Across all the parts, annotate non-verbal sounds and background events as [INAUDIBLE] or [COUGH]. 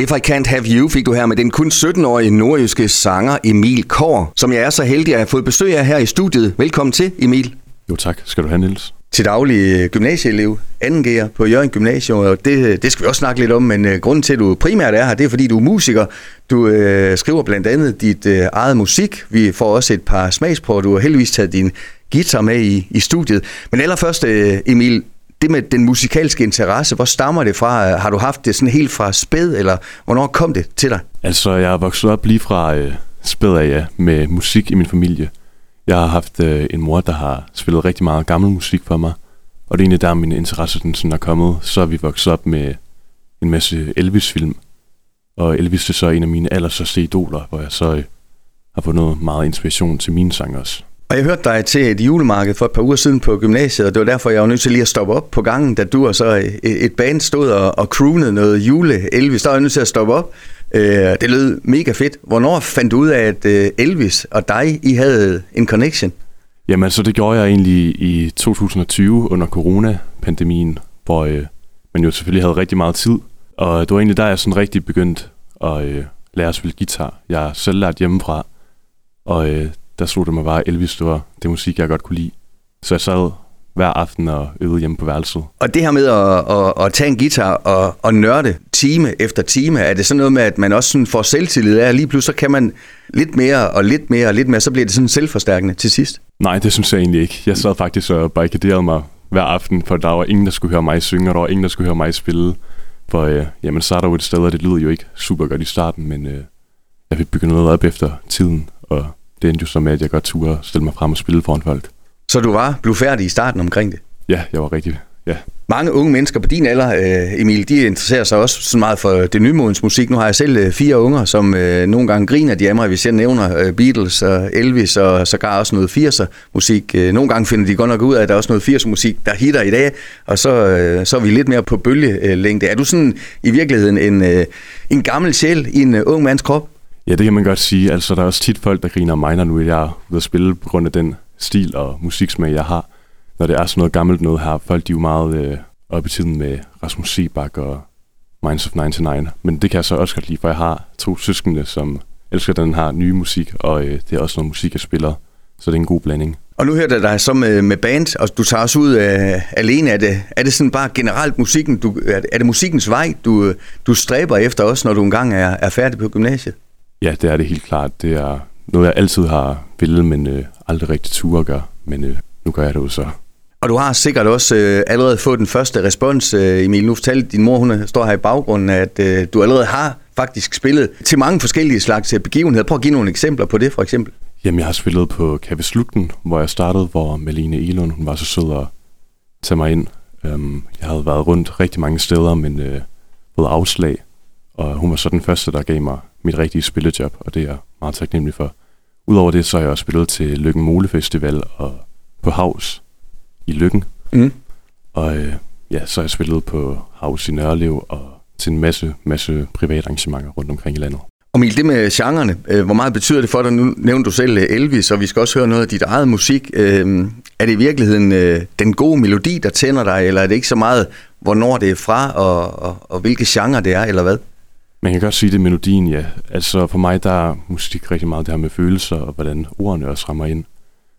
If I Can't Have You fik du her med den kun 17-årige nordjyske sanger Emil Kår, som jeg er så heldig at have fået besøg af her i studiet. Velkommen til, Emil. Jo tak, skal du have, Niels. Til daglig gymnasieelev, 2G'er på Jørgen Gymnasium, og det, det skal vi også snakke lidt om, men uh, grunden til, at du primært er her, det er, fordi du er musiker. Du uh, skriver blandt andet dit uh, eget musik. Vi får også et par smagsprøver. Du har heldigvis taget din guitar med i, i studiet. Men allerførst, uh, Emil, det med den musikalske interesse, hvor stammer det fra? Har du haft det sådan helt fra spæd, eller hvornår kom det til dig? Altså, jeg er vokset op lige fra øh, spæd af, ja, med musik i min familie. Jeg har haft øh, en mor, der har spillet rigtig meget gammel musik for mig, og det er egentlig der, min interesse den sådan er kommet. Så er vi vokset op med en masse Elvis-film, og Elvis er så en af mine allerstørste idoler, hvor jeg så øh, har fundet meget inspiration til mine sange også. Og jeg hørte dig til et julemarked for et par uger siden på gymnasiet, og det var derfor, jeg var nødt til lige at stoppe op på gangen, da du og så et band stod og, og croonede noget jule Elvis. Der var jeg nødt til at stoppe op. Øh, det lød mega fedt. Hvornår fandt du ud af, at øh, Elvis og dig, I havde en connection? Jamen, så det gjorde jeg egentlig i 2020 under coronapandemien, hvor øh, man jo selvfølgelig havde rigtig meget tid. Og det var egentlig der, jeg sådan rigtig begyndte at øh, lære at spille guitar. Jeg er selv lært hjemmefra, og øh, der slog det mig bare, Elvis, det var det musik, jeg godt kunne lide. Så jeg sad hver aften og øvede hjemme på værelset. Og det her med at, at, at tage en guitar og, og nørde time efter time, er det sådan noget med, at man også sådan får selvtillid af, lige pludselig kan man lidt mere og lidt mere og lidt mere, så bliver det sådan selvforstærkende til sidst? Nej, det synes jeg egentlig ikke. Jeg sad faktisk og barrikaderede mig hver aften, for der var ingen, der skulle høre mig synge, og der var ingen, der skulle høre mig spille. For øh, jamen, så er der jo et sted, og det lyder jo ikke super godt i starten, men øh, jeg fik bygget noget op efter tiden, og det endte jo så med, at jeg godt turde stille mig frem og spille foran folk. Så du var blevet færdig i starten omkring det? Ja, jeg var rigtig, ja. Mange unge mennesker på din alder, øh, Emil, de interesserer sig også så meget for det nymodens musik. Nu har jeg selv øh, fire unger, som øh, nogle gange griner de af mig, hvis jeg nævner Beatles og Elvis og sågar også noget 80'er musik. Nogle gange finder de godt nok ud af, at der er også noget 80'er musik, der hitter i dag, og så, så er vi lidt mere på bølgelængde. Er du sådan i virkeligheden en, en gammel sjæl i en ung mands krop? Ja, det kan man godt sige. Altså, der er også tit folk, der griner af mig, når nu jeg er ude at spille på grund af den stil og musiksmag, jeg har. Når det er sådan noget gammelt noget her, folk de er jo meget øh, op i tiden med Rasmus Sebak og Minds of 99. Men det kan jeg så også godt lide, for jeg har to søskende, som elsker den her nye musik, og øh, det er også noget musik, jeg spiller. Så det er en god blanding. Og nu hørte jeg dig så med, med band, og du tager også ud øh, alene. Er det, er det sådan bare generelt musikken, du, er, det, er det musikkens vej, du, øh, du stræber efter også, når du engang er, er færdig på gymnasiet? Ja, det er det helt klart. Det er noget, jeg altid har ville, men øh, aldrig rigtig tur at gøre. Men øh, nu gør jeg det jo så. Og du har sikkert også øh, allerede fået den første respons, øh, Emil. Nu fortalte din mor, hun står her i baggrunden, at øh, du allerede har faktisk spillet til mange forskellige slags øh, begivenheder. Prøv at give nogle eksempler på det, for eksempel. Jamen, jeg har spillet på Café Slugten, hvor jeg startede, hvor Malene Elund, hun var så sød at tage mig ind. Um, jeg havde været rundt rigtig mange steder, men øh, fået afslag. Og hun var så den første, der gav mig mit rigtige spillejob, og det er jeg meget taknemmelig for. Udover det, så har jeg også spillet til Lykken Mole Festival og på Havs i Lykken. Mm. Og øh, ja, så har jeg spillet på Havs i Nørlev og til en masse, masse private arrangementer rundt omkring i landet. Og Emil, det med genrerne, øh, hvor meget betyder det for dig? Nu nævnte du selv øh, Elvis, og vi skal også høre noget af dit eget musik. Øh, er det i virkeligheden øh, den gode melodi, der tænder dig, eller er det ikke så meget, hvornår det er fra, og, og, og hvilke genre det er, eller hvad? Man kan godt sige, det er melodien, ja. Altså for mig, der er musik rigtig meget det her med følelser, og hvordan ordene også rammer ind.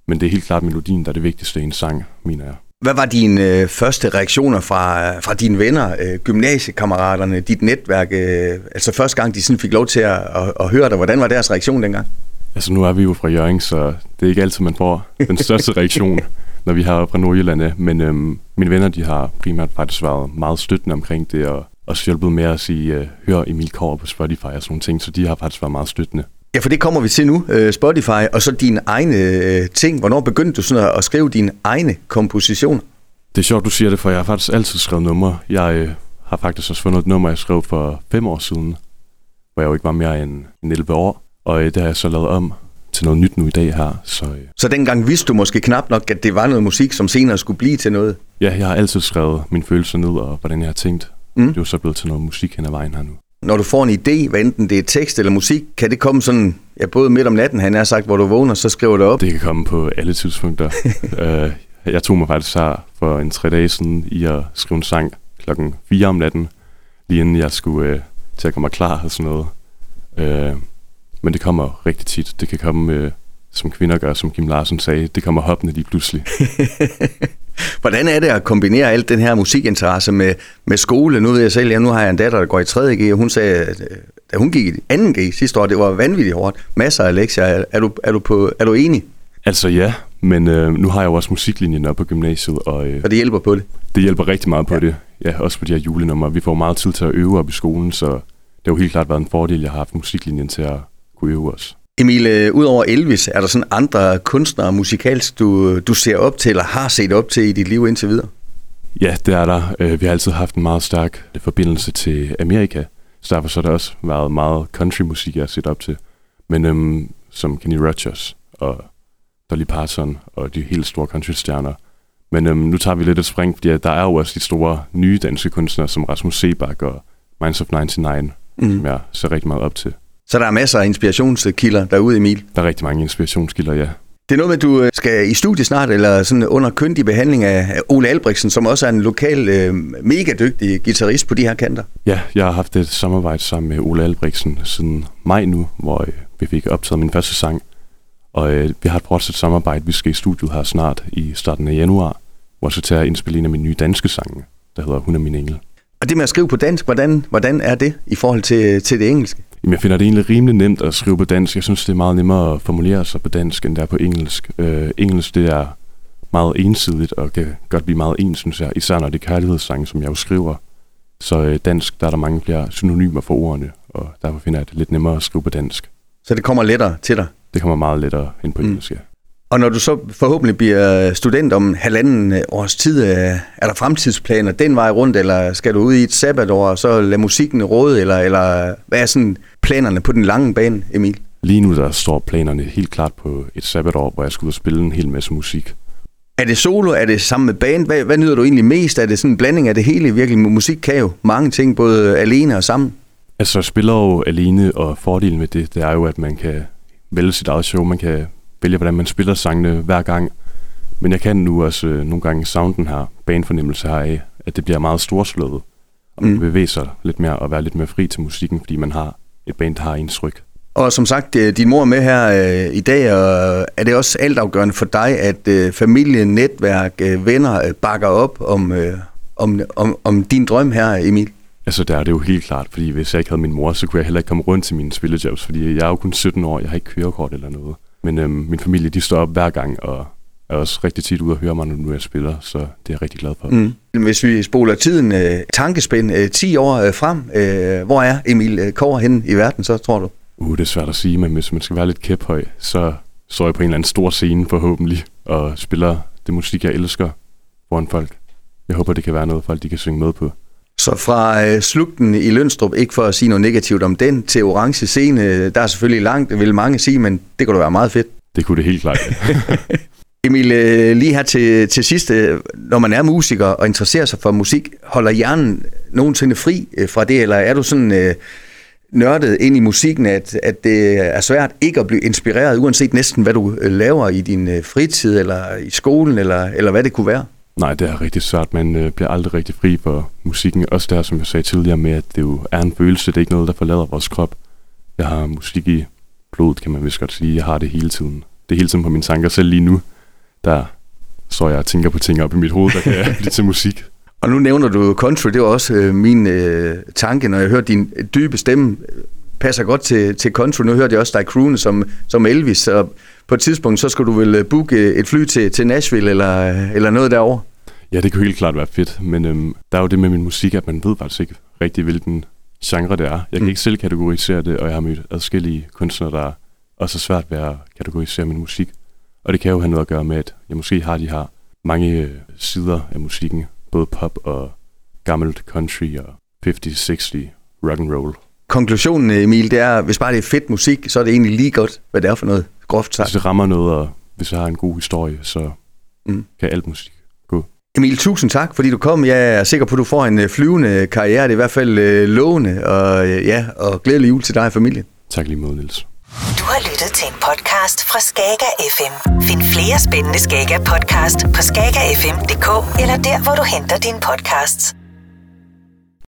Men det er helt klart melodien, der er det vigtigste i en sang, mener jeg. Hvad var dine øh, første reaktioner fra, fra dine venner, øh, gymnasiekammeraterne, dit netværk? Øh, altså første gang, de sådan fik lov til at, at, at høre dig. Hvordan var deres reaktion dengang? Altså nu er vi jo fra Jørgen, så det er ikke altid, man får den største reaktion, [LAUGHS] når vi har fra Nordjylland. Men øhm, mine venner, de har primært faktisk været meget støttende omkring det, og også hjulpet med at sige, uh, hør Emil Kåre på Spotify og sådan nogle ting, så de har faktisk været meget støttende. Ja, for det kommer vi til nu, uh, Spotify, og så dine egne uh, ting. Hvornår begyndte du sådan at skrive dine egne kompositioner? Det er sjovt, du siger det, for jeg har faktisk altid skrevet numre. Jeg har faktisk også fundet et nummer, jeg skrev for fem år siden, hvor jeg jo ikke var mere end 11 år, og det har jeg så lavet om til noget nyt nu i dag her. Så, så dengang vidste du måske knap nok, at det var noget musik, som senere skulle blive til noget? Ja, jeg har altid skrevet mine følelser ned, og hvordan jeg har tænkt. Mm. Det er jo så blevet til noget musik hen ad vejen her nu. Når du får en idé, hvad enten det er tekst eller musik, kan det komme sådan, ja, både midt om natten, han har sagt, hvor du vågner, så skriver du op? Det kan komme på alle tidspunkter. uh, [LAUGHS] jeg tog mig faktisk her for en tre dage siden i at skrive en sang klokken 4 om natten, lige inden jeg skulle uh, til at gøre mig klar og sådan noget. Øh, men det kommer rigtig tit. Det kan komme, øh, som kvinder gør, som Kim Larsen sagde, det kommer hoppende lige pludselig. [LAUGHS] Hvordan er det at kombinere alt den her musikinteresse med, med skole? Nu ved jeg selv, ja, nu har jeg en datter, der går i 3. G, og hun sagde, at øh, da hun gik i 2. G sidste år, det var vanvittigt hårdt. Masser af lektier. Er, du, er, du, på, er du enig? Altså ja, men øh, nu har jeg jo også musiklinjen op på gymnasiet. Og, øh, og det hjælper på det? Det hjælper rigtig meget på ja. det. Ja, også på de her julenummer. Vi får meget tid til at øve op i skolen, så det har jo helt klart været en fordel, jeg har haft musiklinjen til at kunne øve os. Emil, øh, udover Elvis, er der sådan andre kunstnere musikalsk, du, du ser op til, eller har set op til i dit liv indtil videre? Ja, det er der. Øh, vi har altid haft en meget stærk forbindelse til Amerika, så derfor så har det også været meget countrymusik, jeg har set op til. Men øhm, som Kenny Rogers og Dolly Parton og de helt store countrystjerner. Men øhm, nu tager vi lidt et spring, fordi der er jo også de store nye danske kunstnere, som Rasmus Sebak og Minds of 99, mm. som jeg ser rigtig meget op til. Så der er masser af inspirationskilder derude, Emil? Der er rigtig mange inspirationskilder, ja. Det er noget med, at du øh, skal i studie snart, eller sådan under køndig behandling af Ole Albrechtsen, som også er en lokal, øh, mega dygtig guitarist på de her kanter. Ja, jeg har haft et samarbejde sammen med Ole Albrechtsen siden maj nu, hvor øh, vi fik optaget min første sang. Og øh, vi har et fortsat samarbejde. Vi skal i studiet her snart i starten af januar, hvor jeg skal til at indspille en af mine nye danske sange, der hedder Hun er min engel. Og det med at skrive på dansk, hvordan, hvordan er det i forhold til, til det engelske? Jamen, jeg finder det egentlig rimelig nemt at skrive på dansk. Jeg synes, det er meget nemmere at formulere sig på dansk, end det er på engelsk. Øh, engelsk, det er meget ensidigt og kan godt blive meget ens, synes jeg. Især når det er kærlighedssange, som jeg jo skriver. Så øh, dansk, der er der mange flere synonymer for ordene, og derfor finder jeg det lidt nemmere at skrive på dansk. Så det kommer lettere til dig? Det kommer meget lettere end på mm. engelsk, ja. Og når du så forhåbentlig bliver student om halvanden års tid, øh, er der fremtidsplaner den vej rundt, eller skal du ud i et sabbatår, og så lade musikken råde, eller, eller hvad er sådan planerne på den lange bane, Emil? Lige nu der står planerne helt klart på et sabbatår, hvor jeg skal ud og spille en hel masse musik. Er det solo? Er det sammen med band? Hvad, hvad nyder du egentlig mest? Er det sådan en blanding af det hele? Virkelig, musik kan jo mange ting, både alene og sammen. Altså, jeg spiller jo alene, og fordelen med det, det er jo, at man kan vælge sit eget show. Man kan vælge, hvordan man spiller sangene hver gang. Men jeg kan nu også øh, nogle gange sounden her, banefornemmelse her af, at det bliver meget storslået. Og man mm. bevæger sig lidt mere og være lidt mere fri til musikken, fordi man har et band, der har ens ryg. Og som sagt, øh, din mor er med her øh, i dag, og er det også altafgørende for dig, at øh, familie, netværk, øh, venner øh, bakker op om, øh, om, om, om din drøm her, Emil? Altså, der er det jo helt klart, fordi hvis jeg ikke havde min mor, så kunne jeg heller ikke komme rundt til mine spillejobs, fordi jeg er jo kun 17 år, jeg har ikke kørekort eller noget. Men øhm, min familie, de står op hver gang, og er også rigtig tit ude og høre mig, når nu jeg spiller, så det er jeg rigtig glad for. Mm. Hvis vi spoler tiden øh, tankespænd øh, 10 år øh, frem, øh, hvor er Emil øh, Kåre hen i verden, så tror du? Uh, det er svært at sige, men hvis man skal være lidt kæphøj, så står jeg på en eller anden stor scene forhåbentlig, og spiller det musik, jeg elsker foran folk. Jeg håber, det kan være noget, folk de kan synge med på. Så fra øh, slugten i Lønstrup, ikke for at sige noget negativt om den, til orange scene, der er selvfølgelig langt, det vil mange sige, men det kunne da være meget fedt. Det kunne det helt klart. [LAUGHS] Emil, øh, lige her til, til sidst, øh, når man er musiker og interesserer sig for musik, holder hjernen nogensinde fri øh, fra det, eller er du sådan øh, nørdet ind i musikken, at, at det er svært ikke at blive inspireret, uanset næsten hvad du laver i din fritid, eller i skolen, eller, eller hvad det kunne være? Nej, det er rigtig svært. Man øh, bliver aldrig rigtig fri for musikken. Også der, som jeg sagde tidligere med, at det jo er en følelse. Det er ikke noget, der forlader vores krop. Jeg har musik i blodet, kan man vist godt sige. Jeg har det hele tiden. Det er hele tiden på mine tanker. Selv lige nu, der så jeg tænker på ting op i mit hoved, der kan [LAUGHS] blive til musik. Og nu nævner du country. Det var også øh, min øh, tanke, når jeg hørte din dybe stemme passer godt til, til country. Nu hørte jeg også dig croone som, som Elvis, og på et tidspunkt, så skal du vel øh, booke et fly til, til Nashville eller, eller noget derover. Ja, det kunne helt klart være fedt, men øhm, der er jo det med min musik, at man ved faktisk ikke rigtig, hvilken genre det er. Jeg kan mm. ikke selv kategorisere det, og jeg har mødt adskillige kunstnere, der også er svært ved at kategorisere min musik. Og det kan jo have noget at gøre med, at jeg måske har de her mange øh, sider af musikken, både pop og gammelt country og 50, 60, rock and roll. Konklusionen, Emil, det er, hvis bare det er fedt musik, så er det egentlig lige godt, hvad det er for noget groft sagt. Hvis det rammer noget, og hvis jeg har en god historie, så mm. kan alt musik. Emil, tusind tak, fordi du kom. Jeg er sikker på, at du får en øh, flyvende karriere. Det er i hvert fald øh, lovende, og, øh, ja, og glædelig jul til dig og familien. Tak lige måde, Niels. Du har lyttet til en podcast fra Skager FM. Find flere spændende Skager podcast på skagerfm.dk eller der, hvor du henter dine podcasts.